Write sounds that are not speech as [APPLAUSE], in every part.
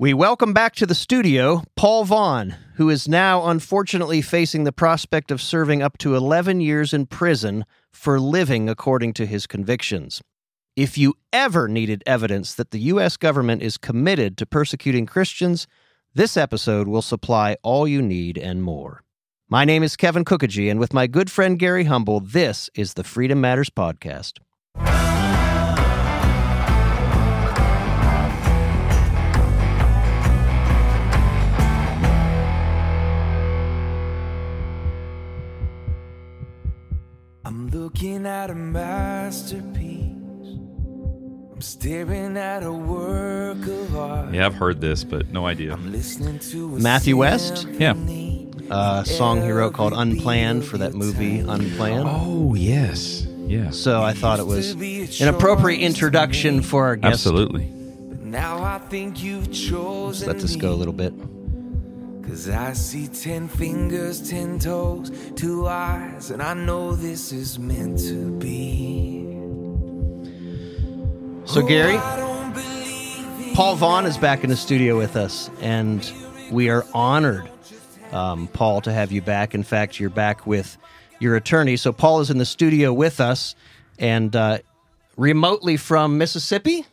We welcome back to the studio Paul Vaughn, who is now unfortunately facing the prospect of serving up to 11 years in prison for living according to his convictions. If you ever needed evidence that the U.S. government is committed to persecuting Christians, this episode will supply all you need and more. My name is Kevin Kookogey, and with my good friend Gary Humble, this is the Freedom Matters Podcast. I'm looking at a masterpiece. I'm staring at a work of art. Yeah, I've heard this, but no idea. I'm listening to Matthew West? Yeah. A song he wrote called Unplanned for that movie Unplanned. Oh, yes. Yeah. So I thought it was an appropriate introduction for our guest. Absolutely. Now I think you've chosen Let this go a little bit. Cause I see ten fingers, ten toes, two eyes, and I know this is meant to be. So, Gary, I don't believe Paul Vaughn is back in the studio with us, and we are honored, um, Paul, to have you back. In fact, you're back with your attorney. So, Paul is in the studio with us and uh, remotely from Mississippi.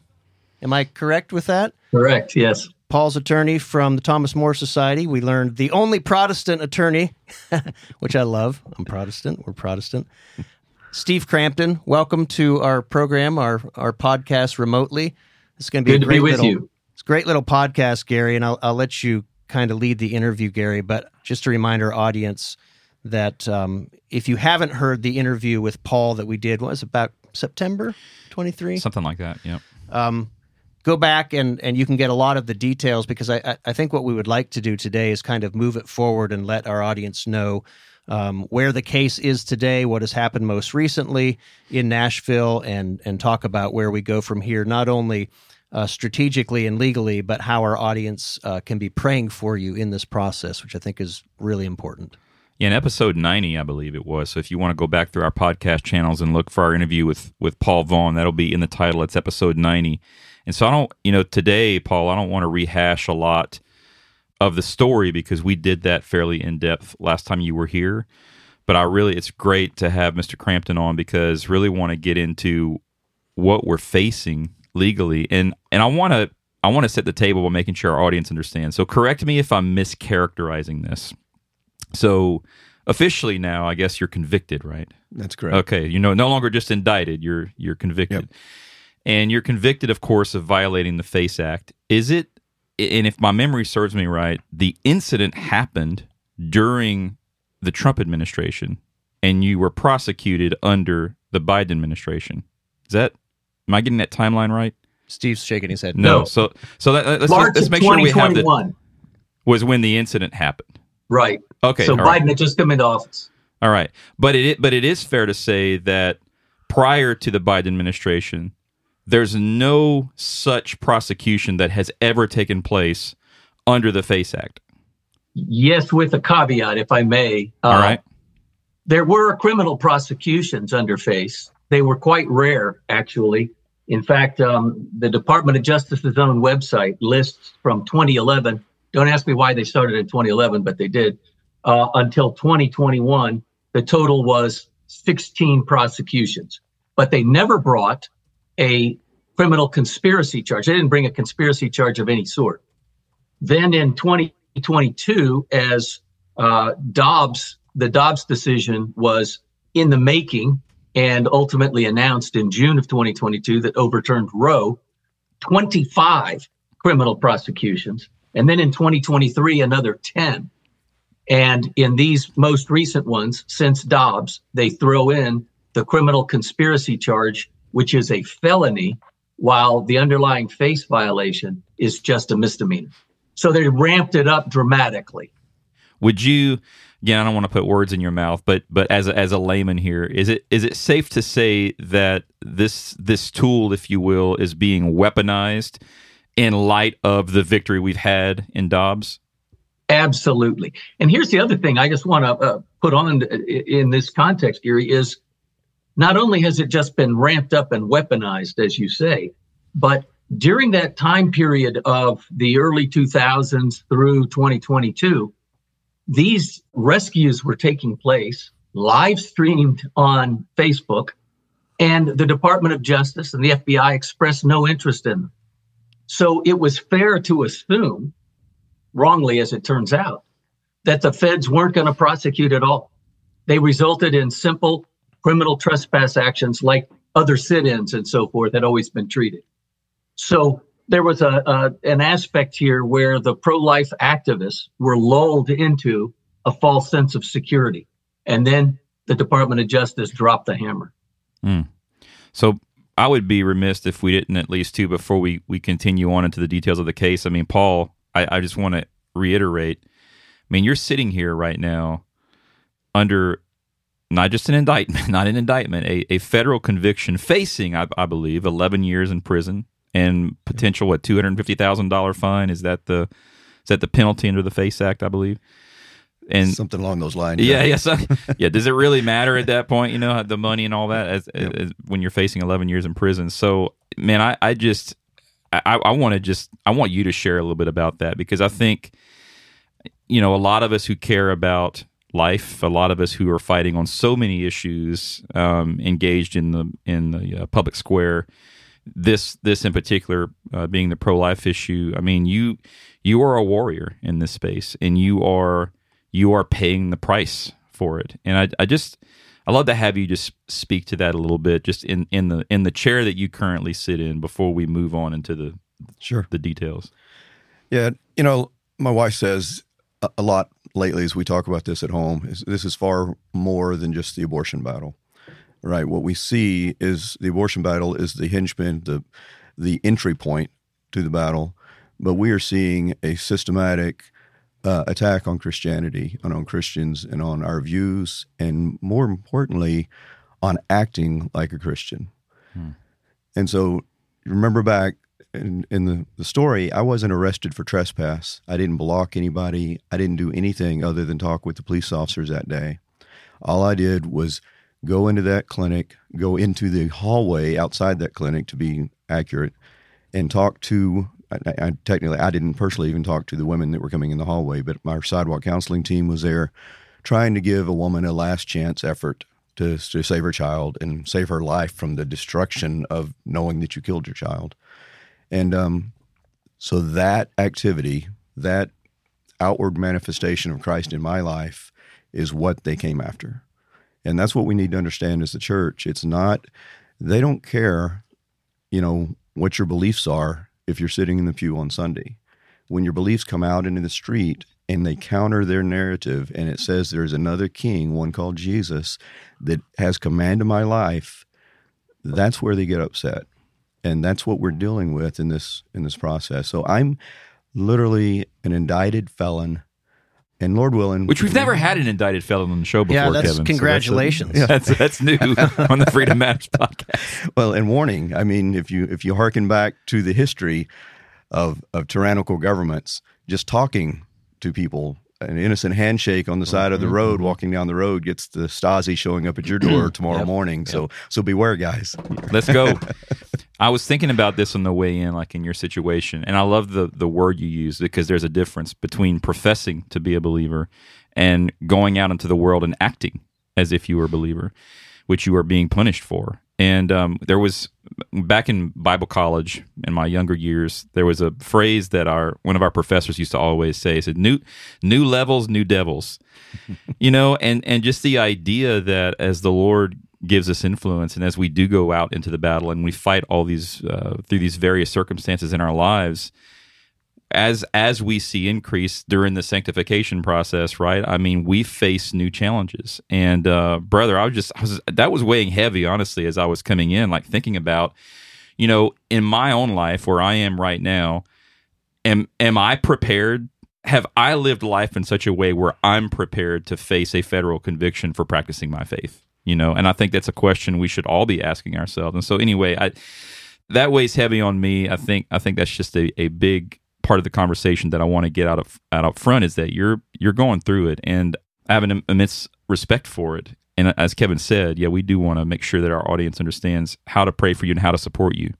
Am I correct with that? Correct. Yes. Paul's attorney from the Thomas More Society. We learned the only Protestant attorney, [LAUGHS] which I love. I'm Protestant. We're Protestant. Steve Crampton, welcome to our program, our our podcast remotely. It's going to be Good a to be great with little, you. It's a great little podcast, Gary, and I'll I'll let you kind of lead the interview, Gary. But just to remind our audience that um, if you haven't heard the interview with Paul that we did, what was it, about September 23? Something like that. Yep. um, go back and, and you can get a lot of the details because I, I- think what we would like to do today is kind of move it forward and let our audience know um, where the case is today, what has happened most recently in Nashville, and and talk about where we go from here, not only uh, strategically and legally, but how our audience uh, can be praying for you in this process, which I think is really important. Yeah, in episode 90, I believe it was. So if you want to go back through our podcast channels and look for our interview with, with Paul Vaughn, that'll be in the title. It's episode 90. And so I don't, you know, today, Paul, I don't want to rehash a lot of the story because we did that fairly in depth last time you were here. But I really, it's great to have Mr. Crampton on because really want to get into what we're facing legally. And, and I want to, I want to set the table by making sure our audience understands. So correct me if I'm mischaracterizing this. So officially now, I guess you're convicted, right? That's correct. Okay, you know, no longer just indicted. You're you're convicted, and you're convicted, of course, of violating the FACE Act. Is it? And if my memory serves me right, the incident happened during the Trump administration, and you were prosecuted under the Biden administration. Is that? Am I getting that timeline right? Steve's shaking his head. No. No. So so that, let's March let's make sure we have the 2021. was when the incident happened. Right. Okay. so Biden right. had just come into office. All right, but it but it is fair to say that prior to the Biden administration, there's no such prosecution that has ever taken place under the FACE Act. Yes, with a caveat, if I may. All Uh, right, There were criminal prosecutions under FACE. They were quite rare, actually. In fact, um, the Department of Justice's own website lists from 2011. Don't ask me why they started in 2011, but they did. Uh, until 2021, the total was 16 prosecutions. But they never brought a criminal conspiracy charge. They didn't bring a conspiracy charge of any sort. Then in 2022, as uh, Dobbs, the Dobbs decision was in the making and ultimately announced in June of 2022 that overturned Roe, 25 criminal prosecutions. And then in 2023, another 10. And in these most recent ones, since Dobbs, they throw in the criminal conspiracy charge, which is a felony, while the underlying face violation is just a misdemeanor. So they ramped it up dramatically. would you? Again, I don't want to put words in your mouth, but but as a, as a layman here, is it is it safe to say that this this tool, if you will, is being weaponized in light of the victory we've had in Dobbs? Absolutely. And here's the other thing I just want to uh, put on in this context, Gary, is not only has it just been ramped up and weaponized, as you say, but during that time period of the early 2000s through 2022, these rescues were taking place live streamed on Facebook, and the Department of Justice and the FBI expressed no interest in them. So it was fair to assume, wrongly as it turns out, that the feds weren't going to prosecute at all. They resulted in simple criminal trespass actions like other sit ins and so forth had always been treated. So there was a, a an aspect here where the pro life activists were lulled into a false sense of security. And then the Department of Justice dropped the hammer. Mm. So I would be remiss if we didn't at least too before we we continue on into the details of the case. I mean, Paul, I, I just want to reiterate. I mean, you're sitting here right now under not just an indictment, [LAUGHS] not an indictment, a, a federal conviction facing, I, I believe, 11 years in prison and potential what two hundred fifty thousand dollar fine. Is that the is that the penalty under the FACE Act? I believe. And something along those lines. Yeah, yeah, so, [LAUGHS] yeah. Does it really matter at that point? You know, the money and all that as, yep. as when you're facing 11 years in prison. So, man, I, I just I, I want to just I want you to share a little bit about that because I think you know a lot of us who care about life, a lot of us who are fighting on so many issues, um, engaged in the in the uh, public square this this in particular uh, being the pro life issue. I mean, you you are a warrior in this space, and you are you are paying the price for it. And I I just I love to have you just speak to that a little bit, just in in the in the chair that you currently sit in before we move on into the sure the details. Yeah, you know, my wife says a lot lately as we talk about this at home. Is this is far more than just the abortion battle right? What we see is the abortion battle is the hingeman, the the entry point to the battle, but we are seeing a systematic uh, attack on Christianity and on Christians and on our views, and more importantly, on acting like a Christian. Hmm. And so, remember back in, in the, the story, I wasn't arrested for trespass. I didn't block anybody. I didn't do anything other than talk with the police officers that day. All I did was go into that clinic, go into the hallway outside that clinic to be accurate, and talk to. I, I, technically, I didn't personally even talk to the women that were coming in the hallway, but our sidewalk counseling team was there, trying to give a woman a last chance effort to to save her child and save her life from the destruction of knowing that you killed your child, and um, so that activity, that outward manifestation of Christ in my life, is what they came after. And that's what we need to understand as the church. It's not, they don't care, you know, what your beliefs are if you're sitting in the pew on Sunday. When your beliefs come out into the street and they counter their narrative and it says there's another king, one called Jesus, that has command of my life, that's where they get upset. And that's what we're dealing with in this in this process. So I'm literally an indicted felon and Lord willing, which we've never had an indicted felon on the show before. Yeah, that's Kevin, congratulations. So that's, a, yeah. [LAUGHS] that's, that's new [LAUGHS] on the Freedom Matters podcast. Well, and warning. I mean, if you if you hearken back to the history of of tyrannical governments, just talking to people an innocent handshake on the side of the mm-hmm, road, mm-hmm. walking down the road, gets the Stasi showing up at your door [CLEARS THROAT] tomorrow yep, morning. Yep. So so beware, guys. Let's go. [LAUGHS] I was thinking about this on the way in, like in your situation, and I love the the word you use because there's a difference between professing to be a believer and going out into the world and acting as if you were a believer, which you are being punished for. And um, there was back in Bible college in my younger years, there was a phrase that our one of our professors used to always say. He said, "New new levels, new devils," [LAUGHS] you know, and and just the idea that as the Lord gives us influence, and as we do go out into the battle and we fight all these uh, through these various circumstances in our lives, as as we see increase during the sanctification process, right? I mean, we face new challenges. And uh, brother, I was just I was that was weighing heavy, honestly, as I was coming in, like thinking about, you know, in my own life where I am right now, am am I prepared? Have I lived life in such a way where I'm prepared to face a federal conviction for practicing my faith? You know, and I think that's a question we should all be asking ourselves. And so, anyway, I that weighs heavy on me. I think I think that's just a, a big part of the conversation that I want to get out of out up front is that you're you're going through it, and I have an immense respect for it. And as Kevin said, yeah, we do want to make sure that our audience understands how to pray for you and how to support you.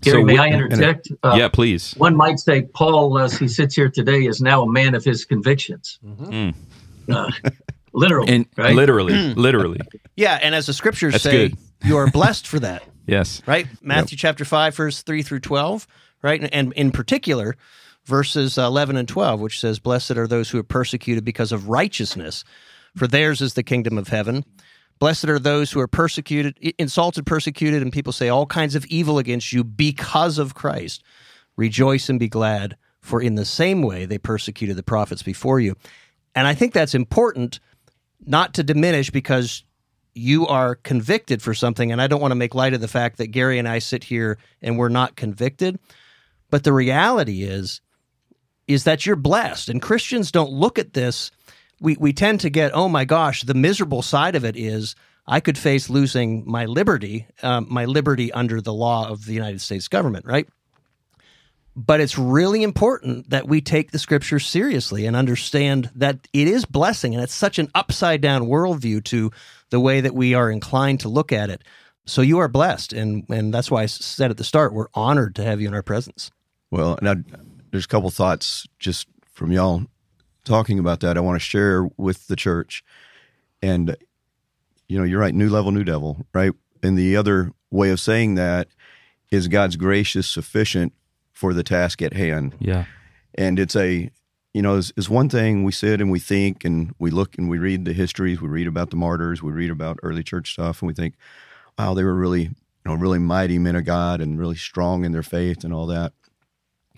Gary, So may we- I interject? Uh, yeah, please. One might say Paul, as he sits here today, is now a man of his convictions. Mm. Uh, literally, And right? literally, literally. Yeah, and as the scriptures That's say, you are blessed for that, [LAUGHS] Yes. right? Matthew chapter 5, verse 3 through 12, right? And, and in particular, verses 11 and 12, which says, Blessed are those who are persecuted because of righteousness, for theirs is the kingdom of heaven. Blessed are those who are persecuted, insulted, persecuted, and people say all kinds of evil against you because of Christ. Rejoice and be glad, for in the same way they persecuted the prophets before you. And I think that's important not to diminish because you are convicted for something. And I don't want to make light of the fact that Gary and I sit here and we're not convicted. But the reality is, is that you're blessed. And Christians don't look at this. We, we tend to get, oh my gosh, the miserable side of it is I could face losing my liberty, um, my liberty under the law of the United States government, right? But it's really important that we take the scriptures seriously and understand that it is blessing. And it's such an upside down worldview to the way that we are inclined to look at it. So you are blessed. And, and that's why I said at the start, we're honored to have you in our presence. Well, now there's a couple thoughts just from y'all talking about that. I want to share with the church, and you know, you're right. New level, new devil, right? And the other way of saying that is God's grace is sufficient for the task at hand. Yeah. And it's a, you know, it's, is one thing we sit and we think and we look and we read the histories, we read about the martyrs, we read about early church stuff, and we think, wow, they were really, you know, really mighty men of God and really strong in their faith and all that.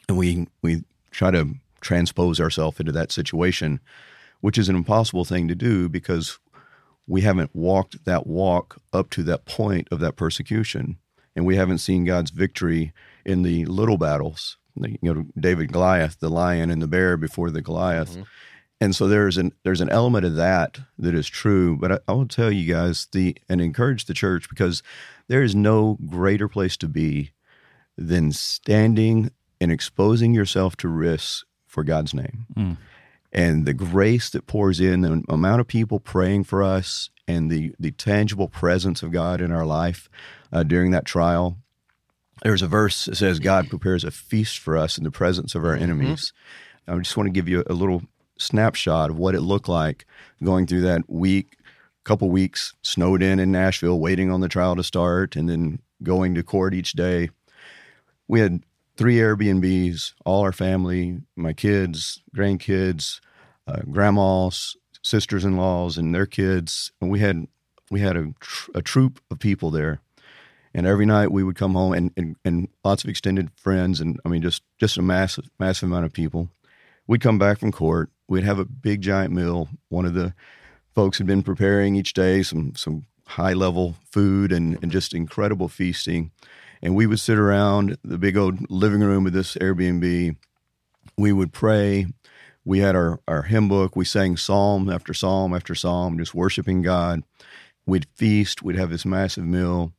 And we we try to transpose ourselves into that situation, which is an impossible thing to do because we haven't walked that walk up to that point of that persecution, and we haven't seen God's victory in the little battles. You know, David Goliath, the lion and the bear before the Goliath, mm-hmm. and so there's an there's an element of that that is true. But I, I will tell you guys the and encourage the church because there is no greater place to be than standing and exposing yourself to risks for God's name. Mm. And the grace that pours in, the amount of people praying for us, and the, the tangible presence of God in our life uh, during that trial. There's a verse that says, God prepares a feast for us in the presence of our enemies. I just want to give you a little snapshot of what it looked like going through that week, couple weeks, snowed in in Nashville, waiting on the trial to start, and then going to court each day. We had three Airbnbs, all our family, my kids, grandkids, uh, grandmas, sisters-in-laws, and their kids, and we had we had a, tr- a troop of people there. And every night we would come home, and, and, and lots of extended friends, and I mean just just a massive massive amount of people. We'd come back from court. We'd have a big giant meal. One of the folks had been preparing each day some some high level food and, and just incredible feasting. And we would sit around the big old living room of this Airbnb. We would pray. We had our, our hymn book. We sang psalm after psalm after psalm, just worshiping God. We'd feast. We'd have this massive meal,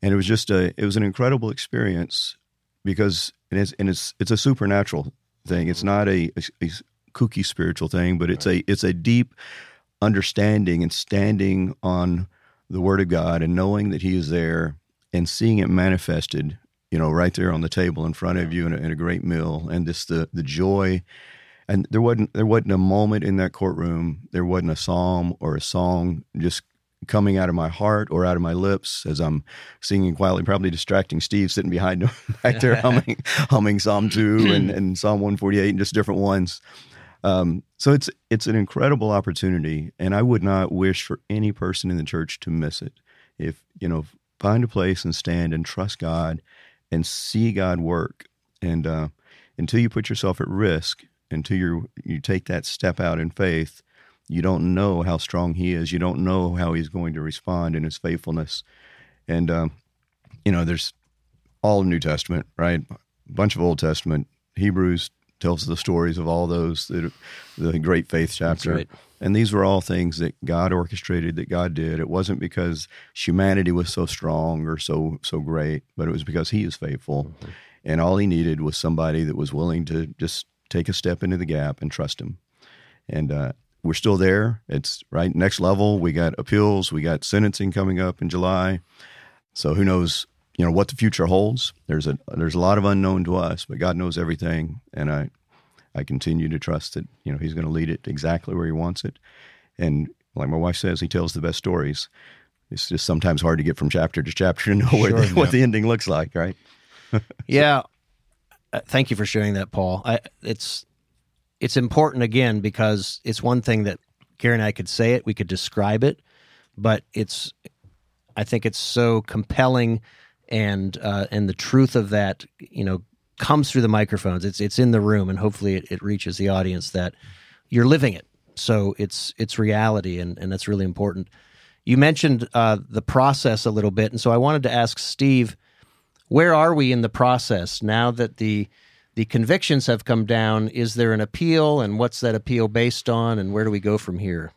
and it was just a it was an incredible experience because and it's and it's it's a supernatural thing. It's not a, a, a kooky spiritual thing, but it's a it's a deep understanding and standing on the Word of God and knowing that He is there and seeing it manifested, you know, right there on the table in front of you in a, in a great meal, and just the the joy. And there wasn't there wasn't a moment in that courtroom. There wasn't a psalm or a song just coming out of my heart or out of my lips as I'm singing quietly, probably distracting Steve sitting behind him [LAUGHS] back there [LAUGHS] humming, humming Psalm two and, and Psalm one forty eight and just different ones. Um, so it's it's an incredible opportunity, and I would not wish for any person in the church to miss it. If you know, find a place and stand and trust God and see God work, and uh, until you put yourself at risk, until you you take that step out in faith, you don't know how strong He is. You don't know how He's going to respond in His faithfulness, and um, you know, there's all New Testament, right? A bunch of Old Testament, Hebrews tells the stories of all those that the great faith chapter right. And these were all things that god orchestrated that god did. It wasn't because humanity was so strong or so so great but it was because he is faithful. And all he needed was somebody that was willing to just take a step into the gap and trust him. And uh, we're still there. It's right next level. We got appeals. We got sentencing coming up in july. So who knows you know what the future holds. There's a there's a lot of unknown to us, but God knows everything, and I I continue to trust that you know He's going to lead it exactly where He wants it. And like my wife says, He tells the best stories. It's just sometimes hard to get from chapter to chapter to know sure, the, yeah. what the ending looks like, right? [LAUGHS] yeah. Uh, thank you for sharing that, Paul. I, it's it's important again because it's one thing that Gary and I could say it, we could describe it, but it's I think it's so compelling and uh, and the truth of that, you know, comes through the microphones. It's it's in the room, and hopefully it, it reaches the audience that you're living it. So it's it's reality, and and that's really important. You mentioned uh, the process a little bit, and so I wanted to ask Steve, where are we in the process now that the the convictions have come down? Is there an appeal, and what's that appeal based on, and where do we go from here?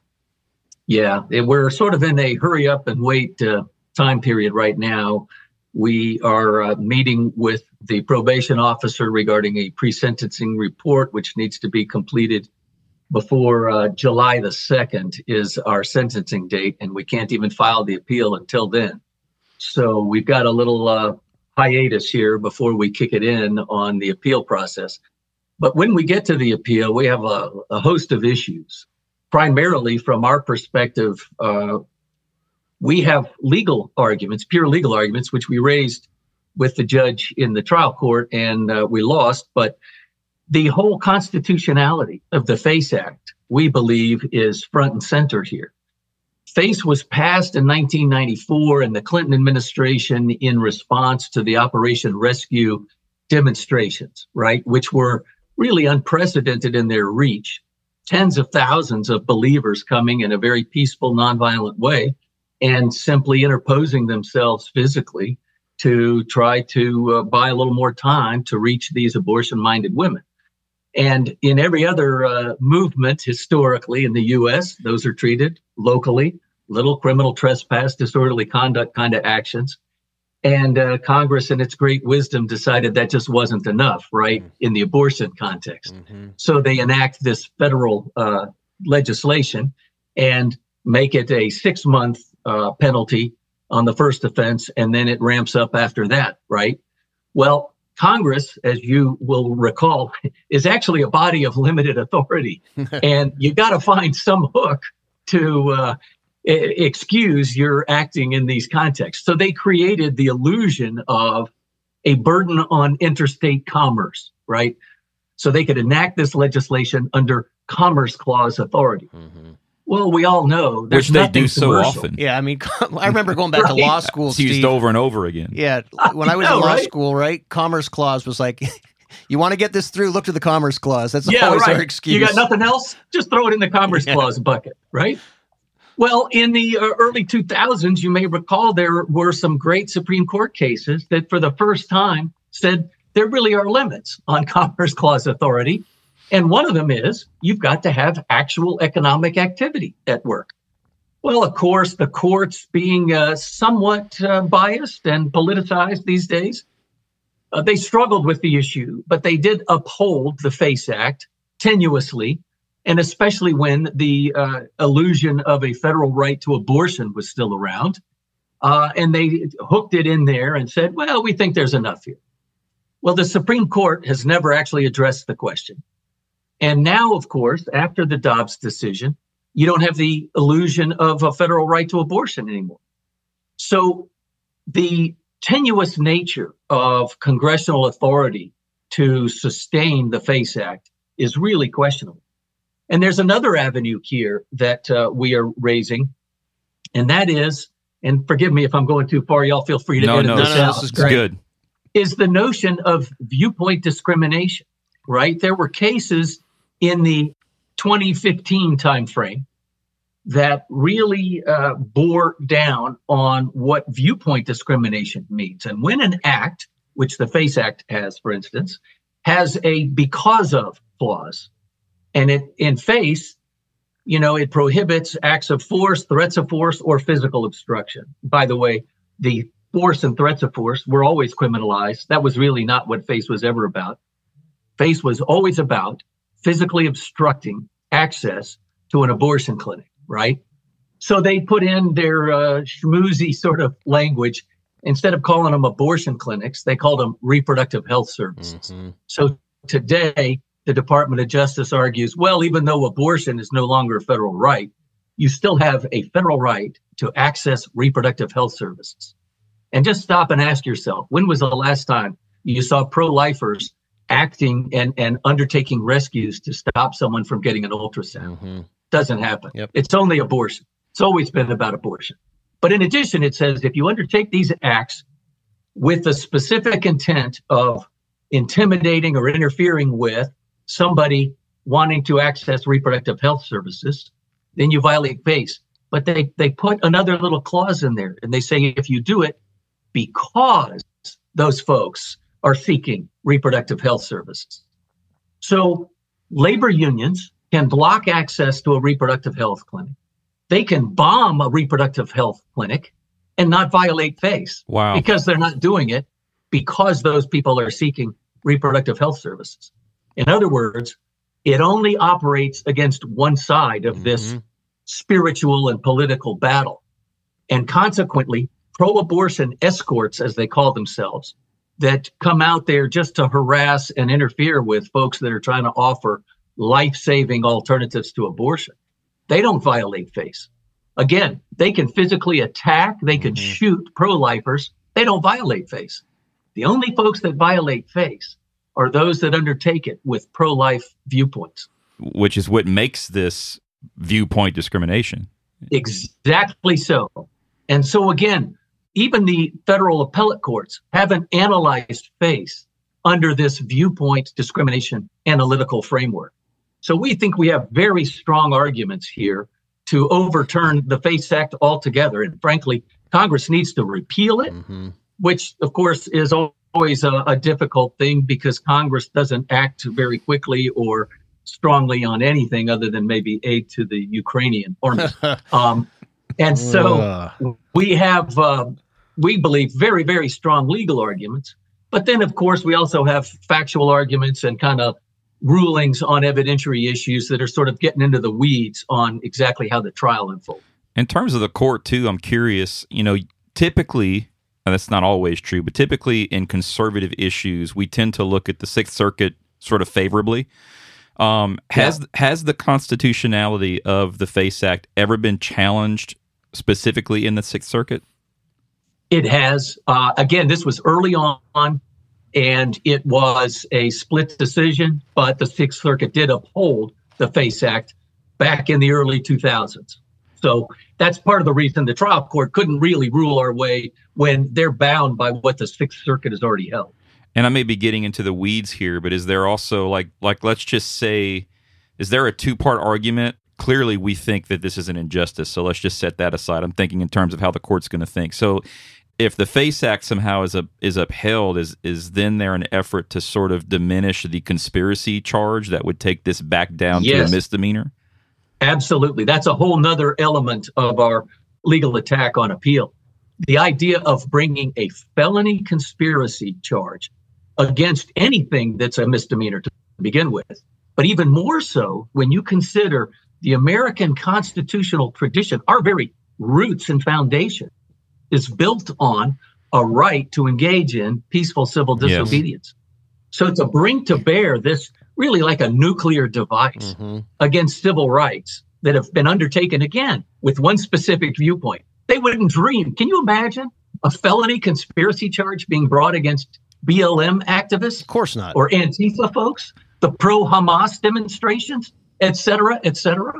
Yeah, we're sort of in a hurry up and wait uh, time period right now. We are uh, meeting with the probation officer regarding a pre sentencing report, which needs to be completed before uh, July the 2nd is our sentencing date, and we can't even file the appeal until then. So we've got a little uh, hiatus here before we kick it in on the appeal process. But when we get to the appeal, we have a, a host of issues. Primarily from our perspective, uh, we have legal arguments, pure legal arguments, which we raised with the judge in the trial court and uh, we lost. But the whole constitutionality of the FACE Act, we believe, is front and center here. FACE was passed in 1994 in the Clinton administration in response to the Operation Rescue demonstrations, right, which were really unprecedented in their reach. Tens of thousands of believers coming in a very peaceful, nonviolent way and simply interposing themselves physically to try to uh, buy a little more time to reach these abortion minded women. And in every other uh, movement historically in the US, those are treated locally, little criminal trespass, disorderly conduct kind of actions. And uh, Congress, in its great wisdom, decided that just wasn't enough, right, mm-hmm. in the abortion context. Mm-hmm. So they enact this federal uh, legislation and make it a six month uh, penalty on the first offense, and then it ramps up after that, right? Well, Congress, as you will recall, [LAUGHS] is actually a body of limited authority, [LAUGHS] and you got to find some hook to uh, excuse your acting in these contexts. So they created the illusion of a burden on interstate commerce, right? So they could enact this legislation under Commerce Clause authority. Mm-hmm. Well, we all know which they do so commercial. often. Yeah, I mean, [LAUGHS] I remember going back right. to law school. It's Steve. used over and over again. Yeah, [LAUGHS] when I was know, in law right? school, right, Commerce Clause was like, [LAUGHS] you want to get this through, look to the Commerce Clause. That's yeah, always right. our excuse. You got nothing else? Just throw it in the Commerce yeah. Clause bucket, right? Well, in the uh, early 2000s, you may recall there were some great Supreme Court cases that, for the first time, said there really are limits on Commerce Clause authority and one of them is you've got to have actual economic activity at work. Well, of course, the courts being uh, somewhat uh, biased and politicized these days, uh, they struggled with the issue, but they did uphold the FACE Act tenuously, and especially when the uh, illusion of a federal right to abortion was still around. Uh, and they hooked it in there and said, well, we think there's enough here. Well, the Supreme Court has never actually addressed the question. And now, of course, after the Dobbs decision, you don't have the illusion of a federal right to abortion anymore. So the tenuous nature of congressional authority to sustain the FACE Act is really questionable. And there's another avenue here that uh, we are raising, and that is, and forgive me if I'm going too far, y'all feel free to no, edit no, this no, out. This is good. Is the notion of viewpoint discrimination, right? There were cases in the 2015 timeframe that really uh, bore down on what viewpoint discrimination means. And when an act, which the FACE Act has, for instance, has a because of clause, and it in FACE, you know, it prohibits acts of force, threats of force, or physical obstruction. By the way, the force and threats of force were always criminalized. That was really not what FACE was ever about. FACE was always about physically obstructing access to an abortion clinic, right? So they put in their uh, schmoozy sort of language instead of calling them abortion clinics, they called them reproductive health services. Mhm. So today, the Department of Justice argues, well, even though abortion is no longer a federal right, you still have a federal right to access reproductive health services. And just stop and ask yourself, when was the last time you saw pro-lifers acting and, and undertaking rescues to stop someone from getting an ultrasound? Mhm. Doesn't happen. Yep. It's only abortion. It's always been about abortion. But in addition, it says if you undertake these acts with the specific intent of intimidating or interfering with somebody wanting to access reproductive health services, then you violate FACE. But they, they put another little clause in there and they say if you do it because those folks are seeking reproductive health services. So labor unions can block access to a reproductive health clinic. They can bomb a reproductive health clinic and not violate FACE Wow. because they're not doing it because those people are seeking reproductive health services. In other words, it only operates against one side of this Mhm. spiritual and political battle. And consequently, pro abortion escorts, as they call themselves, that come out there just to harass and interfere with folks that are trying to offer life saving alternatives to abortion. They don't violate FACE. Again, they can physically attack, they can Mhm. shoot pro lifers. They don't violate FACE. The only folks that violate FACE are those that undertake it with pro life viewpoints. Which is what makes this viewpoint discrimination. Exactly so. And so, again, even the federal appellate courts haven't analyzed FACE under this viewpoint discrimination analytical framework. So, we think we have very strong arguments here to overturn the FACE Act altogether. And frankly, Congress needs to repeal it, Mhm. which, of course, is always a, a difficult thing because Congress doesn't act very quickly or strongly on anything other than maybe aid to the Ukrainian army. [LAUGHS] Um, and so we have, uh, we believe, very, very strong legal arguments. But then, of course, we also have factual arguments and kind of rulings on evidentiary issues that are sort of getting into the weeds on exactly how the trial unfolded. In terms of the court, too, I'm curious. You know, typically, and that's not always true, but typically in conservative issues, we tend to look at the Sixth Circuit sort of favorably. Um, has has the constitutionality of the FACE Act ever been challenged specifically in the Sixth Circuit? It has. Uh, again, this was early on, and it was a split decision, but the Sixth Circuit did uphold the FACE Act back in the early 2000s. So that's part of the reason the trial court couldn't really rule our way when they're bound by what the Sixth Circuit has already held. And I may be getting into the weeds here, but is there also like like let's just say, is there a two part argument? Clearly, we think that this is an injustice, so let's just set that aside. I'm thinking in terms of how the court's going to think. So, if the FACE Act somehow is a, is upheld, is is then there an effort to sort of diminish the conspiracy charge that would take this back down to a misdemeanor? Absolutely. That's a whole nother element of our legal attack on appeal. The idea of bringing a felony conspiracy charge against anything that's a misdemeanor to begin with, but even more so when you consider the American constitutional tradition, our very roots and foundation is built on a right to engage in peaceful civil Yes. disobedience. So to bring to bear this really like a nuclear device Mhm. against civil rights that have been undertaken again with one specific viewpoint. They wouldn't dream. Can you imagine a felony conspiracy charge being brought against BLM activists Of course not. or Antifa folks, the pro Hamas demonstrations, et cetera, et cetera?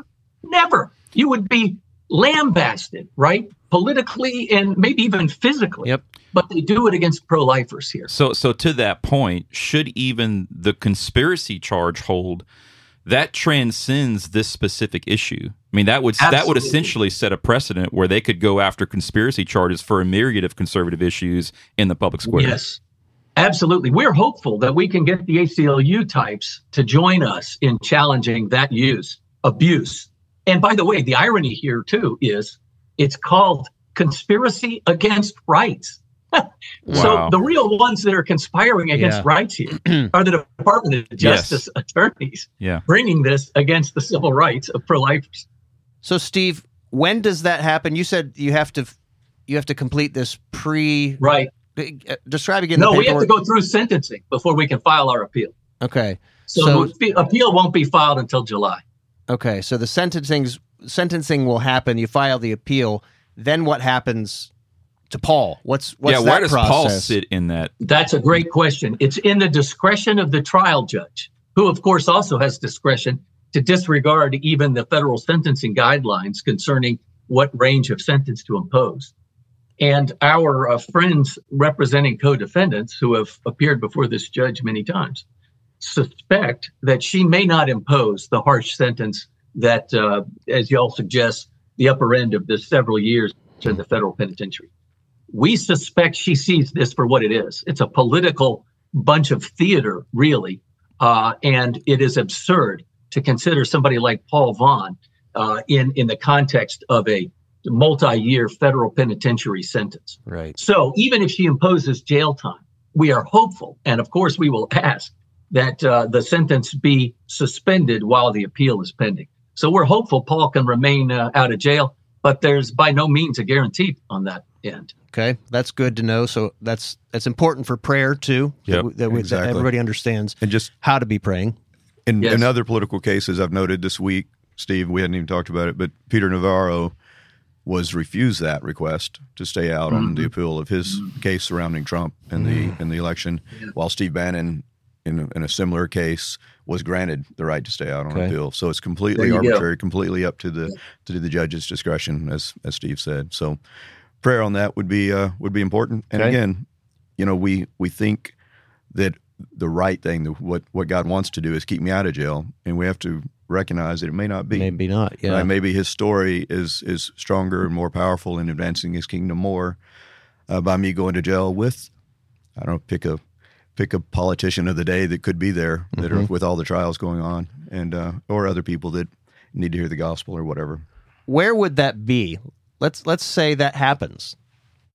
Never. You would be lambasted, right? Politically and maybe even physically. Yep. But they do it against pro lifers here. So, so to that point, should even the conspiracy charge hold? That transcends this specific issue. I mean, that would that would essentially set a precedent where they could go after conspiracy charges for a myriad of conservative issues in the public square. Yes, absolutely. We're hopeful that we can get the ACLU types to join us in challenging that use, abuse. And by the way, the irony here too is it's called conspiracy against rights. [LAUGHS] So the real ones that are conspiring against Yeah. rights here [CLEARS THROAT] are the Department of Justice attorneys Yeah. bringing this against the civil rights of pro-lifers. So, Steve, when does that happen? You said you have to, you have to complete this pre. Right. Uh, Describe again. No, the we have to go through sentencing before we can file our appeal. Okay. So, So- the appeal won't be filed until July. Okay. So the sentencing's sentencing will happen. You file the appeal. Then what happens to Paul? What's what's yeah, that where does Paul sit in that? That's a great question. It's in the discretion of the trial judge, who, of course, also has discretion to disregard even the federal sentencing guidelines concerning what range of sentence to impose. And our uh, friends representing co defendants who have appeared before this judge many times suspect that she may not impose the harsh sentence that, uh, as y'all suggest, the upper end of the several years in the federal penitentiary we suspect she sees this for what it is. It's a political bunch of theater, really. Uh, and it is absurd to consider somebody like Paul Vaughn uh, in, in the context of a multi year federal penitentiary sentence. Right. So even if she imposes jail time, we are hopeful. And of course, we will ask that uh, the sentence be suspended while the appeal is pending. So we're hopeful Paul can remain uh, out of jail, but there's by no means a guarantee on that end. Okay, that's good to know. So that's that's important for prayer too. Yep, that, that, we- that exactly. everybody understands And just how to be praying. in, Yes. in other political cases I've noted this week, Steve, we hadn't even talked about it, but Peter Navarro was refused that request to stay out on Mm-hmm. the appeal of his case surrounding Trump in the in the election, while Steve Bannon, in a, in a similar case, was granted the right to stay out on Okay. appeal. So it's completely There you go. arbitrary, completely up to the to the judge's discretion, as as Steve said. So prayer on that would be uh, would be important. And Okay. again, you know, we we think that the right thing, the, what what God wants to do, is keep me out of jail, and we have to recognize that it may not be. Maybe not. Yeah. Right? Maybe his story is is stronger and more powerful in advancing his kingdom more uh, by me going to jail with, I don't know, pick a pick a politician of the day that could be there that are with all the trials going on, and uh, or other people that need to hear the gospel or whatever. Where would that be? Let's let's say that happens.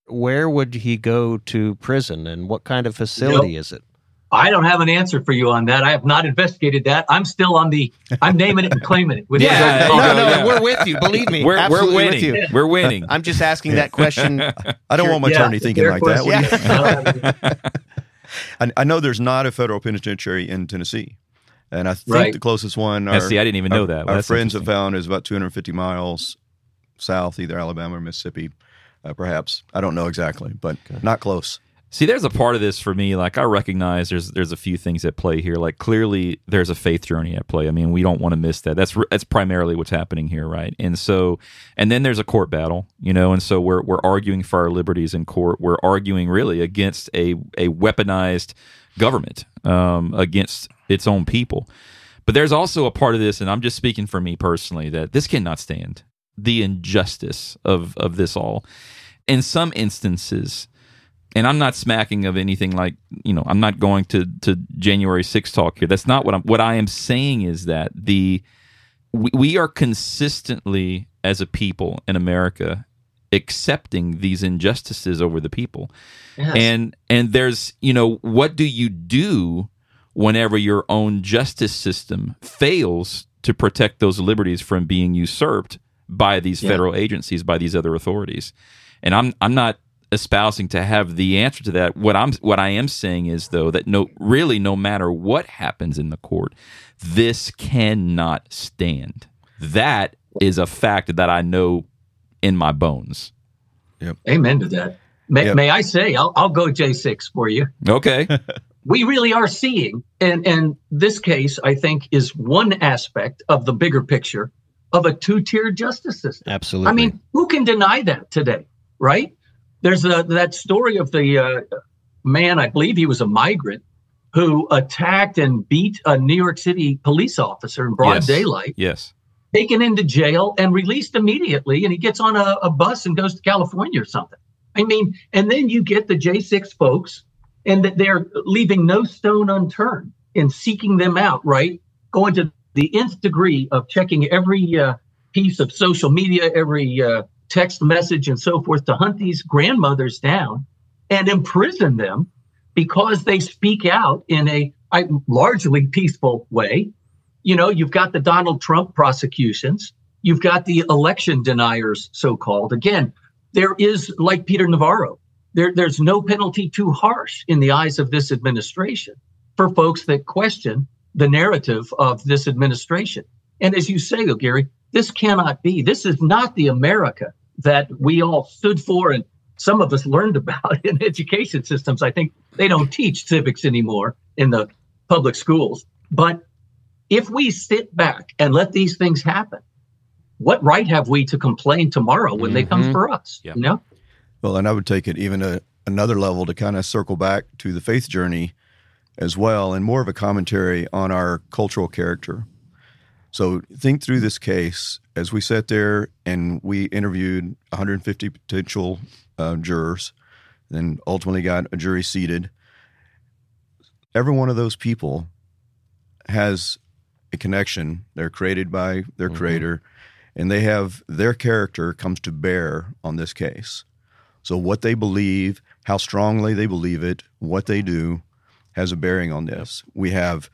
Where would he go to prison, and what kind of facility is it? I don't have an answer for you on that. I have not investigated that. I'm still on the. I'm naming it and claiming it. [LAUGHS] With Yeah, No, no, yeah. we're with you. Believe me, We're, we're absolutely with winning. you. We're winning. I'm just asking that question. [LAUGHS] I don't want my Yeah, attorney thinking fair like that. [LAUGHS] question. would you? I, I know there's not a federal penitentiary in Tennessee, and I think Right. the closest one. Yeah, see, I didn't even know our- that. Well, Our friends have found is about 250 miles south, either Alabama or Mississippi, uh, perhaps. I don't know exactly, but not close. See, there's a part of this for me. Like, I recognize there's there's a few things at play here. Like, clearly, there's a faith journey at play. I mean, we don't want to miss that. That's that's primarily what's happening here, right? And so, and then there's a court battle, you know. And so we're we're arguing for our liberties in court. We're arguing really against a a weaponized government, um, against its own people. But there's also a part of this, and I'm just speaking for me personally, that this cannot stand the injustice of of this all. In some instances, and I'm not smacking of anything like you know I'm not going to to January 6 talk here. That's not what I'm. What I am saying is that the we, we are consistently as a people in America accepting these injustices over the people Yes. and and there's you know what do you do whenever your own justice system fails to protect those liberties from being usurped by these Yeah. federal agencies by these other authorities and i'm i'm not espousing to have the answer to that what i'm what i am saying is though that no really no matter what happens in the court this cannot stand that is a fact that i know in my bones Amen to that. May, Yep. may I say, I'll, I'll go J6 for you. okay [LAUGHS] we really are seeing, and, and this case, I think, is one aspect of the bigger picture of a two tier justice system. Absolutely. I mean, who can deny that today, right? There's a, that story of the uh, man, I believe he was a migrant, who attacked and beat a New York City police officer in broad Yes. daylight, yes taken into jail and released immediately. And he gets on a, a bus and goes to California or something. I mean, and then you get the J6 folks, and that they're leaving no stone unturned in seeking them out, right? Going to the nth degree of checking every uh, piece of social media, every uh, text message, and so forth to hunt these grandmothers down and imprison them because they speak out in a largely peaceful way. You know, you've got the Donald Trump prosecutions, you've got the election deniers, so called. Again, there is, like Peter Navarro, there, there's no penalty too harsh in the eyes of this administration for folks that question the narrative of this administration. And as you say, though, Gary, this cannot be. This is not the America that we all stood for and some of us learned about [LAUGHS] in education systems. I think they don't teach civics anymore in the public schools. But if we sit back and let these things happen, what right have we to complain tomorrow when mm-hmm. they come mm-hmm. for us? Yep. You know? Well, and I would take it even a, another level to kind of circle back to the faith journey as well, and more of a commentary on our cultural character. So think through this case as we sat there and we interviewed 150 potential uh, jurors, then ultimately got a jury seated. Every one of those people has a connection. They're created by their mm-hmm. creator, and they have their character comes to bear on this case. So what they believe, how strongly they believe it, what they do, has a bearing on this. We have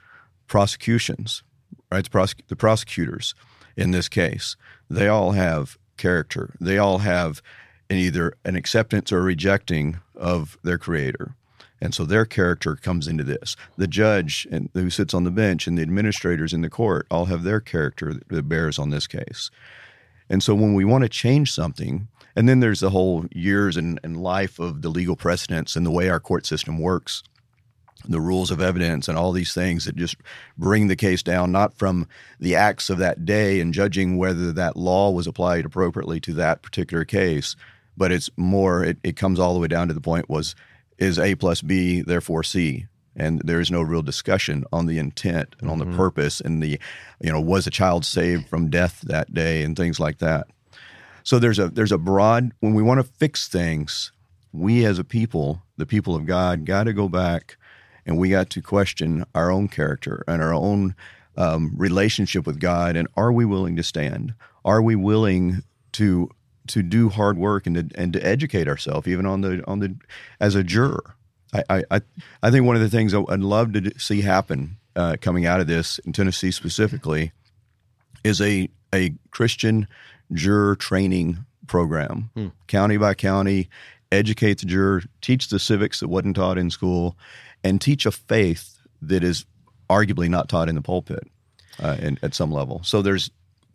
prosecutions, right? The, prosec- the prosecutors in this case, they all have character. They all have an either an acceptance or rejecting of their creator. And so their character comes into this. The judge and who sits on the bench and the administrators in the court all have their character that bears on this case. And so when we want to change something, and then there's the whole years and, and life of the legal precedents and the way our court system works the rules of evidence and all these things that just bring the case down not from the acts of that day and judging whether that law was applied appropriately to that particular case but it's more it, it comes all the way down to the point was is a plus b therefore c and there is no real discussion on the intent and on the mm-hmm. purpose and the you know was a child saved from death that day and things like that so there's a there's a broad when we want to fix things we as a people the people of god got to go back and we got to question our own character and our own um, relationship with God. And are we willing to stand? Are we willing to to do hard work and to, and to educate ourselves, even on the on the as a juror? I I I think one of the things I'd love to see happen uh, coming out of this in Tennessee specifically is a a Christian juror training program, hmm. county by county, educate the juror, teach the civics that wasn't taught in school, and teach a faith that is arguably not taught in the pulpit uh, in, at some level. So there's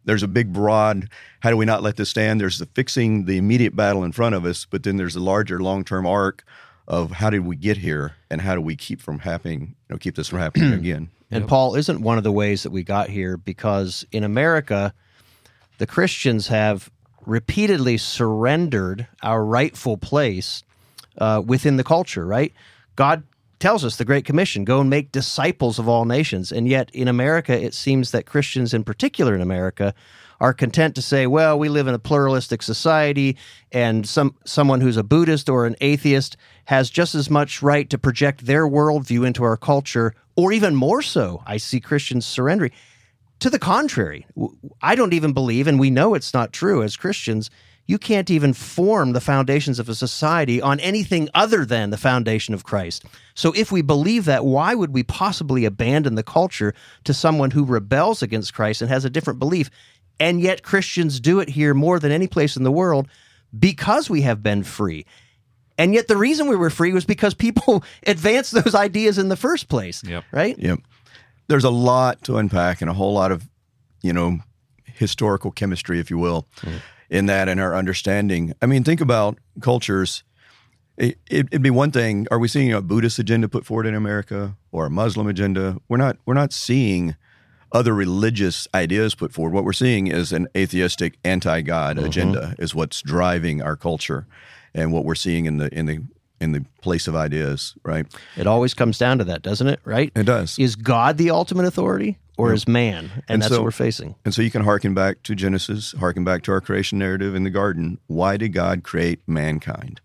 there's a big broad how do we not let this stand there's the fixing the immediate battle in front of us but then there's a larger long-term arc of how did we get here and how do we keep from happening you know keep this from happening [CLEARS THROAT] again and yep. paul isn't one of the ways that we got here because in america the christians have repeatedly surrendered our rightful place uh, within the culture right god tells us the Great Commission go and make disciples of all nations. And yet in America, it seems that Christians, in particular in America, are content to say, well, we live in a pluralistic society, and some someone who's a Buddhist or an atheist has just as much right to project their worldview into our culture, or even more so. I see Christians surrendering. To the contrary, I don't even believe, and we know it's not true as Christians, you can't even form the foundations of a society on anything other than the foundation of Christ. So, if we believe that, why would we possibly abandon the culture to someone who rebels against Christ and has a different belief? And yet, Christians do it here more than any place in the world because we have been free. And yet, the reason we were free was because people [LAUGHS] advanced those ideas in the first place. Yep. Right? Yep. There's a lot to unpack and a whole lot of, you know, historical chemistry, if you will. Mm in that and our understanding. I mean, think about cultures. It, would be one thing. Are we seeing a Buddhist agenda put forward in America or a Muslim agenda? We're not. We're not seeing other religious ideas put forward. What we're seeing is an atheistic, anti-God mm-hmm. agenda is what's driving our culture, and what we're seeing in the in the in the place of ideas. Right. It always comes down to that, doesn't it? Right. It does. Is God the ultimate authority? Or yep. as man, and, and that's so, what we're facing. And so you can harken back to Genesis, harken back to our creation narrative in the garden. Why did God create mankind?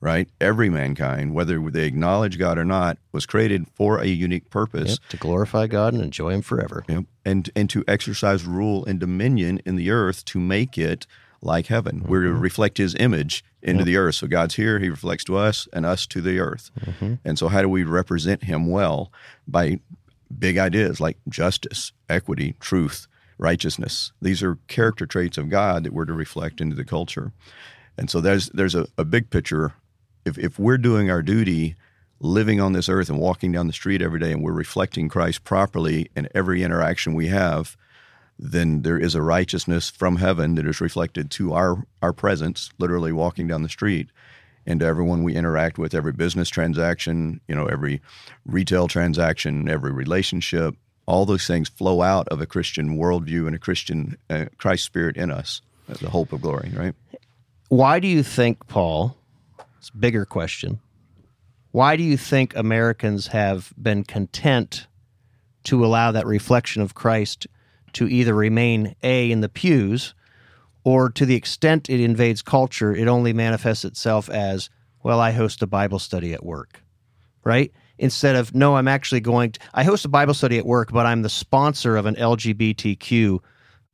Right? Every mankind, whether they acknowledge God or not, was created for a unique purpose. Yep, to glorify God and enjoy Him forever. Yep. And, and to exercise rule and dominion in the earth to make it like heaven. Mm-hmm. We're to reflect His image into yep. the earth. So God's here, He reflects to us, and us to the earth. Mm-hmm. And so, how do we represent Him well? By big ideas like justice, equity, truth, righteousness. These are character traits of God that we're to reflect into the culture. And so there's there's a, a big picture. If if we're doing our duty, living on this earth and walking down the street every day, and we're reflecting Christ properly in every interaction we have, then there is a righteousness from heaven that is reflected to our our presence, literally walking down the street, and to everyone we interact with, every business transaction, you know, every retail transaction, every relationship. All those things flow out of a Christian worldview and a Christian uh, Christ spirit in us, the hope of glory, right? Why do you think, Paul? It's a bigger question. Why do you think Americans have been content to allow that reflection of Christ to either remain A in the pews or to the extent it invades culture, it only manifests itself as, well, I host a Bible study at work, right? Instead of, no, I'm actually going to, I host a Bible study at work, but I'm the sponsor of an LGBTQ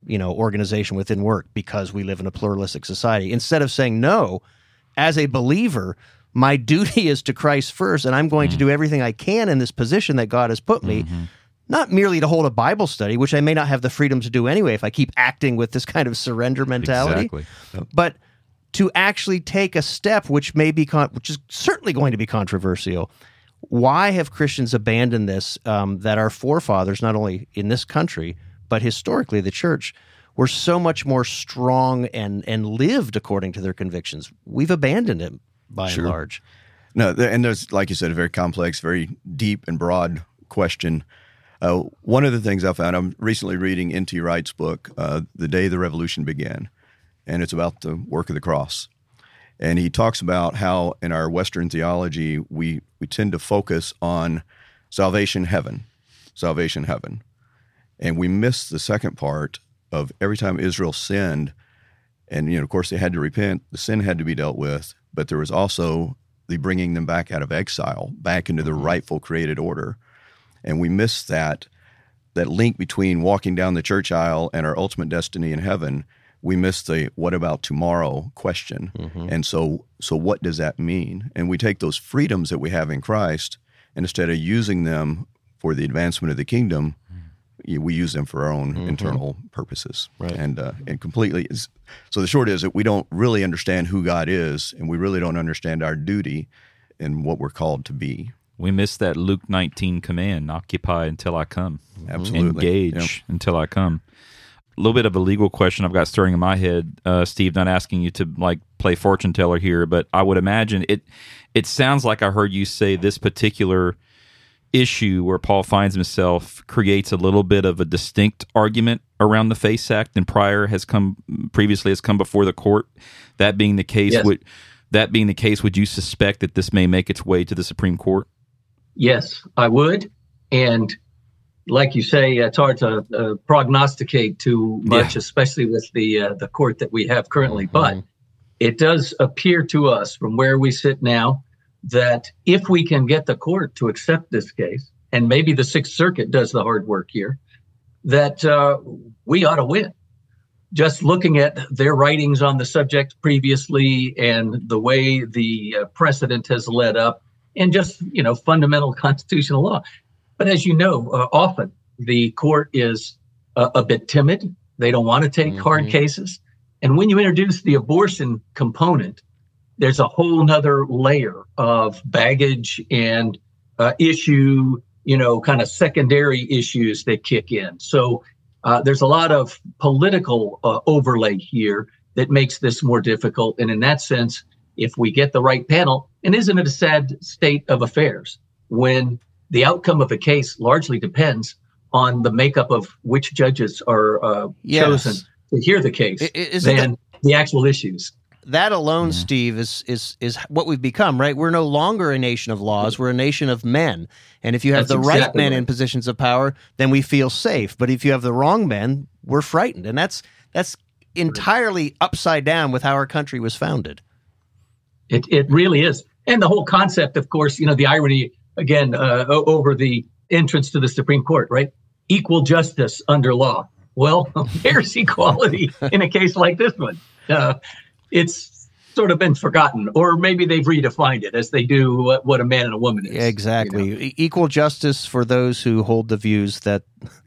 you know organization within work because we live in a pluralistic society. Instead of saying no as a believer my [LAUGHS] duty is to christ first and i'm going to mm-hmm. do everything i can in this position that god has put me mm-hmm. Not merely to hold a bible study which i may not have the freedom to do anyway if i keep acting with this kind of surrender mentality Exactly. but to actually take a step which may be con- which is certainly going to be controversial why have christians abandoned this um, that our forefathers not only in this country but historically the church were so much more strong and and lived according to their convictions we've abandoned it by Sure. and large No, and there's, like you said, a very complex, very deep and broad question. Uh, one of the things I found, I'm recently reading N.T. Wright's book, uh, The Day the Revolution Began, and it's about the work of the cross. And he talks about how in our Western theology, we, we tend to focus on salvation, heaven, salvation, heaven. And we miss the second part of every time Israel sinned, and you know, of course, they had to repent. The sin had to be dealt with, but there was also the bringing them back out of exile, back into the rightful created order. And we miss that that link between walking down the church aisle and our ultimate destiny in heaven. We miss the "what about tomorrow" question. And so, so what does that mean? And we take those freedoms that we have in Christ, and instead of using them for the advancement of the kingdom, we use them for our own internal purposes. Right. And uh, and completely. is- So the short is that we don't really understand who God is, and we really don't understand our duty and what we're called to be. We missed that Luke 19 command occupy until I come. Absolutely. Engage until I come. A little bit of a legal question I've got stirring in my head, uh, Steve. Not asking you to like play fortune teller here, but I would imagine it. It sounds like I heard you say this particular issue where Paul finds himself creates a little bit of a distinct argument around the FACE Act and prior has come previously has come before the court. That being the case, Yes. would that being the case, would you suspect that this may make its way to the Supreme Court? Yes, I would. And like you say, it's hard to uh, prognosticate too much, especially with the uh, the court that we have currently. But it does appear to us, from where we sit now, that if we can get the court to accept this case, and maybe the Sixth Circuit does the hard work here, that uh, we ought to win. Just looking at their writings on the subject previously and the way the uh, precedent has led up, and just you know fundamental constitutional law. But as you know, uh, often the court is uh, a bit timid. They don't want to take hard Mhm. cases. And when you introduce the abortion component, there's a whole nother layer of baggage and uh, issue, you know, kind of secondary issues that kick in. So uh, there's a lot of political uh, overlay here that makes this more difficult. And in that sense, if we get the right panel, and isn't it a sad state of affairs when the outcome of a case largely depends on the makeup of which judges are uh, Yes. chosen to hear the case I- i- isn't than the actual issues. that alone, Steve, is is is what we've become, right? We're no longer a nation of laws; we're a nation of men. And if you have That's the right exactly men right. in positions of power, then we feel safe. But if you have the wrong men, we're frightened, and that's that's entirely upside down with how our country was founded. It it really is, and the whole concept, of course, you know, the irony again uh, over the entrance to the Supreme Court, right? Equal justice under law. Well, [LAUGHS] there's equality in a case like this one. Uh, it's sort of been forgotten, or maybe they've redefined it as they do what, what a man and a woman is. you know? Exactly, E- equal justice for those who hold the views that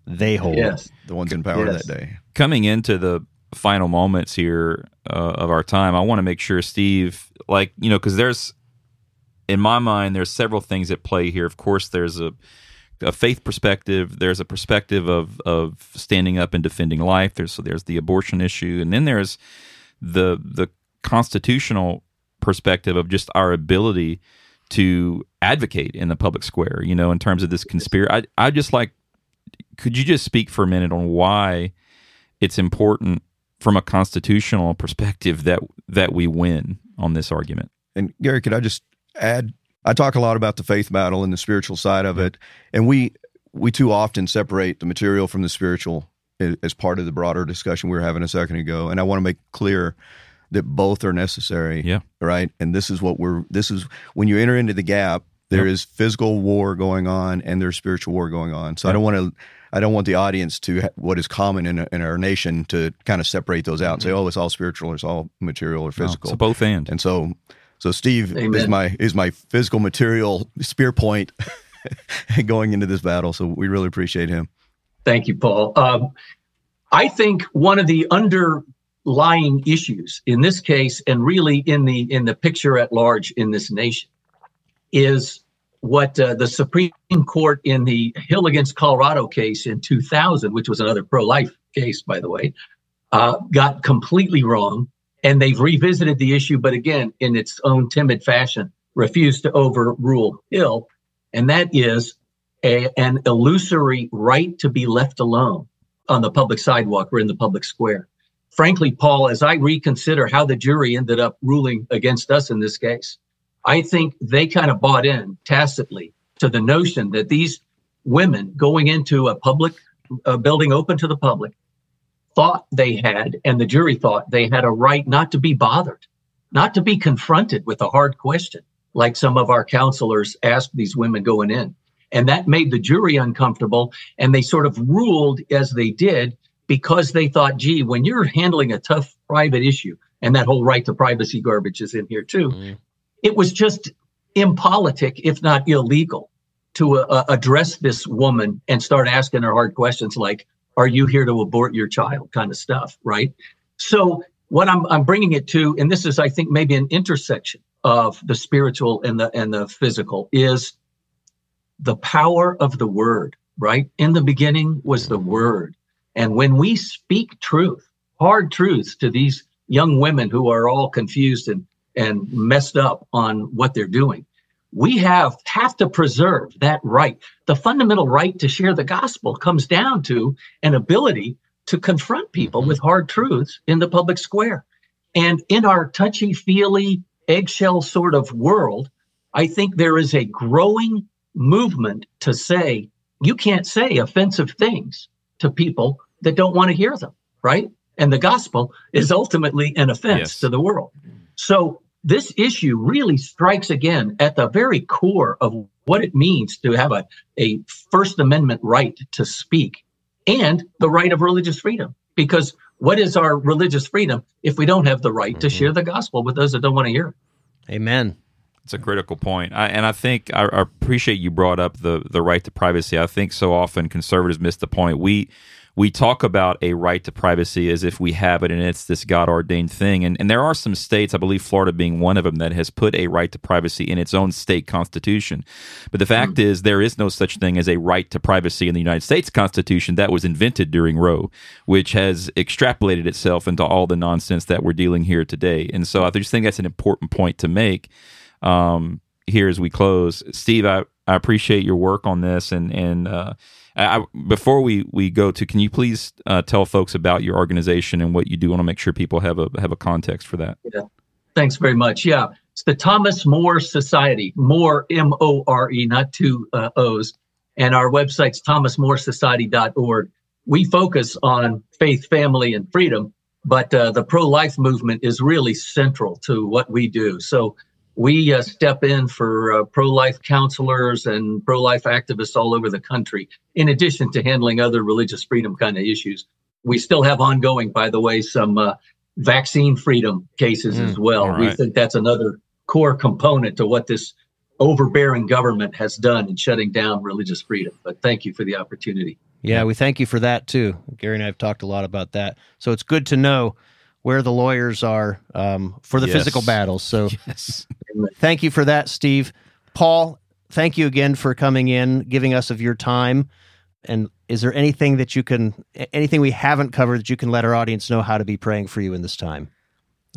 they hold. Yes. The ones in power Yes. that day. coming into the final moments here uh, of our time, I want to make sure, Steve, like, you know, because there's, in my mind, there's several things at play here. Of course, there's a, a faith perspective. There's a perspective of of standing up and defending life. There's so there's the abortion issue, and then there's the the constitutional perspective of just our ability to advocate in the public square. You know, in terms of this conspiracy, I I just like. Could you just speak for a minute on why it's important from a constitutional perspective that that we win on this argument? And Gary, could I just add? I talk a lot about the faith battle and the spiritual side of it, and we we too often separate the material from the spiritual as part of the broader discussion we were having a second ago. And I want to make clear that both are necessary. Yeah. Right. And this is what we're. This is when you enter into the gap. There Yep. is physical war going on, and there's spiritual war going on. So I don't want to. I don't want the audience to ha- what is common in, in our nation to kind of separate those out and say, "Oh, it's all spiritual, or it's all material or No, physical." so both and. And so, so Steve is my is my physical material spear point [LAUGHS] going into this battle. So we really appreciate him. Thank you, Paul. Um, I think one of the underlying issues in this case, and really in the in the picture at large in this nation, is what uh, the Supreme Court in the Hill against Colorado case in 2000, which was another pro-life case, by the way, uh, got completely wrong, and they've revisited the issue, but again, in its own timid fashion, refused to overrule Hill, and that is a, an illusory right to be left alone on the public sidewalk or in the public square. Frankly, Paul, as I reconsider how the jury ended up ruling against us in this case, I think they kind of bought in tacitly to the notion that these women going into a public a building open to the public thought they had, and the jury thought they had a right not to be bothered, not to be confronted with a hard question like some of our counselors asked these women going in. And that made the jury uncomfortable. And they sort of ruled as they did because they thought, gee, when you're handling a tough private issue, and that whole right to privacy garbage is in here too, Mm. It was just impolitic, if not illegal, to uh, address this woman and start asking her hard questions like, "Are you here to abort your child?" kind of stuff, right? So what I'm I'm bringing it to, and this is, I think, maybe an intersection of the spiritual and the and the physical, is the power of the word. Right in the beginning was the word, and when we speak truth, hard truths to these young women who are all confused and and messed up on what they're doing. We have have to preserve that right. The fundamental right to share the gospel comes down to an ability to confront people mm-hmm. with hard truths in the public square. And in our touchy feely eggshell sort of world, I think there is a growing movement to say you can't say offensive things to people that don't want to hear them, right? And the gospel is ultimately an offense Yes. to the world. So this issue really strikes again at the very core of what it means to have a, a First Amendment right to speak and the right of religious freedom. Because what is our religious freedom if we don't have the right to mm-hmm. share the gospel with those that don't want to hear it? Amen. It's a critical point, I, and I think I, I appreciate you brought up the the right to privacy. I think so often conservatives miss the point. We we talk about a right to privacy as if we have it and it's this God ordained thing. And and there are some states, I believe Florida being one of them, that has put a right to privacy in its own state constitution. But the fact is, there is no such thing as a right to privacy in the United States Constitution that was invented during Roe, which has extrapolated itself into all the nonsense that we're dealing here today. And so I just think that's an important point to make um, here as we close. Steve, I, I appreciate your work on this, and and uh, I, before we, we go to, can you please uh, tell folks about your organization and what you do? I want to make sure people have a have a context for that. Yeah. Thanks very much. Yeah, it's the Thomas More Society, More M O R E, not two uh, O's. And our website's thomasmoresociety.org. We focus on faith, family, and freedom, but uh, the pro life movement is really central to what we do. So we uh, step in for uh, pro life counselors and pro life activists all over the country, in addition to handling other religious freedom kind of issues. We still have ongoing, by the way, some uh, vaccine freedom cases Mm, as well. all We think that's another core component to what this overbearing government has done in shutting down religious freedom. But thank you for the opportunity. Yeah, we thank you for that too. Gary and I have talked a lot about that. So it's good to know where the lawyers are um, for the Yes. physical battles. So [LAUGHS] Yes. thank you for that, Steve. Paul, thank you again for coming in, giving us of your time. And is there anything that you can, anything we haven't covered that you can let our audience know how to be praying for you in this time?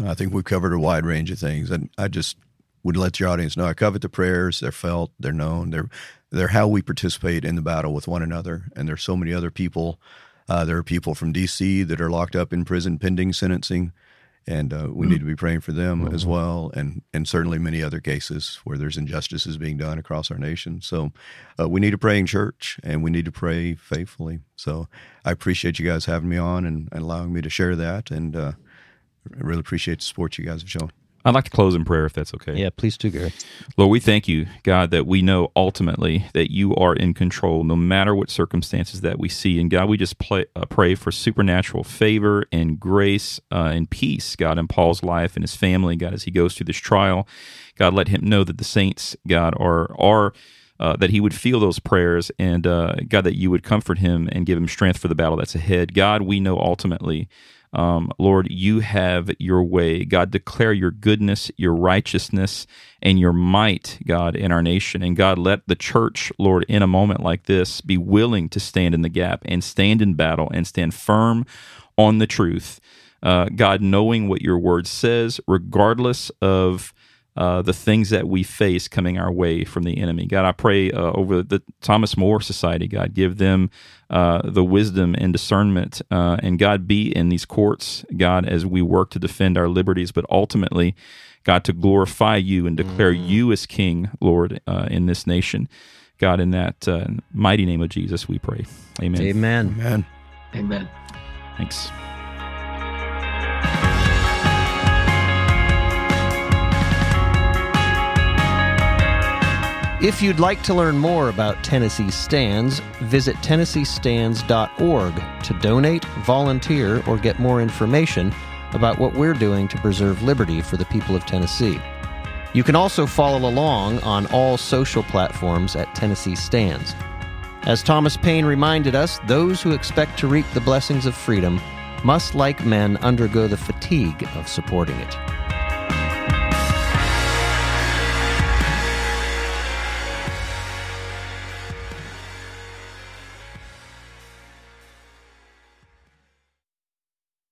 I think we've covered a wide range of things, and I just would let your audience know I covered the prayers. They're felt, they're known, they're they're how we participate in the battle with one another. And there's so many other people. Uh, there are people from D.C. that are locked up in prison pending sentencing, and uh, we need to be praying for them as well. And and certainly many other cases where there's injustices being done across our nation. So uh, we need a praying church, and we need to pray faithfully. So I appreciate you guys having me on and, and allowing me to share that, and uh, I really appreciate the support you guys have shown. I'd like to close in prayer if that's okay. Yeah, please do, Gary. Lord, we thank you, God, that we know ultimately that you are in control no matter what circumstances that we see. And God, we just play, uh, pray for supernatural favor and grace uh, and peace, God, in Paul's life and his family, God, as he goes through this trial. God, let him know that the saints, God, are are. Uh, that he would feel those prayers and uh, God, that you would comfort him and give him strength for the battle that's ahead. God, we know ultimately um, Lord, you have your way. God, declare your goodness, your righteousness, and your might, God, in our nation. And God, let the church, Lord, in a moment like this, be willing to stand in the gap and stand in battle and stand firm on the truth. Uh, God, knowing what your word says, regardless of uh, the things that we face coming our way from the enemy. God, I pray uh, over the Thomas More Society, God, give them uh, the wisdom and discernment. Uh, and God, be in these courts, God, as we work to defend our liberties, but ultimately, God, to glorify you and declare you as King, Lord, uh, in this nation. God, in that uh, mighty name of Jesus, we pray. Amen. Amen. Man, Amen. Thanks. If you'd like to learn more about Tennessee Stands, visit TennesseeStands.org to donate, volunteer, or get more information about what we're doing to preserve liberty for the people of Tennessee. You can also follow along on all social platforms at Tennessee Stands. As Thomas Paine reminded us, those who expect to reap the blessings of freedom must, like men, undergo the fatigue of supporting it.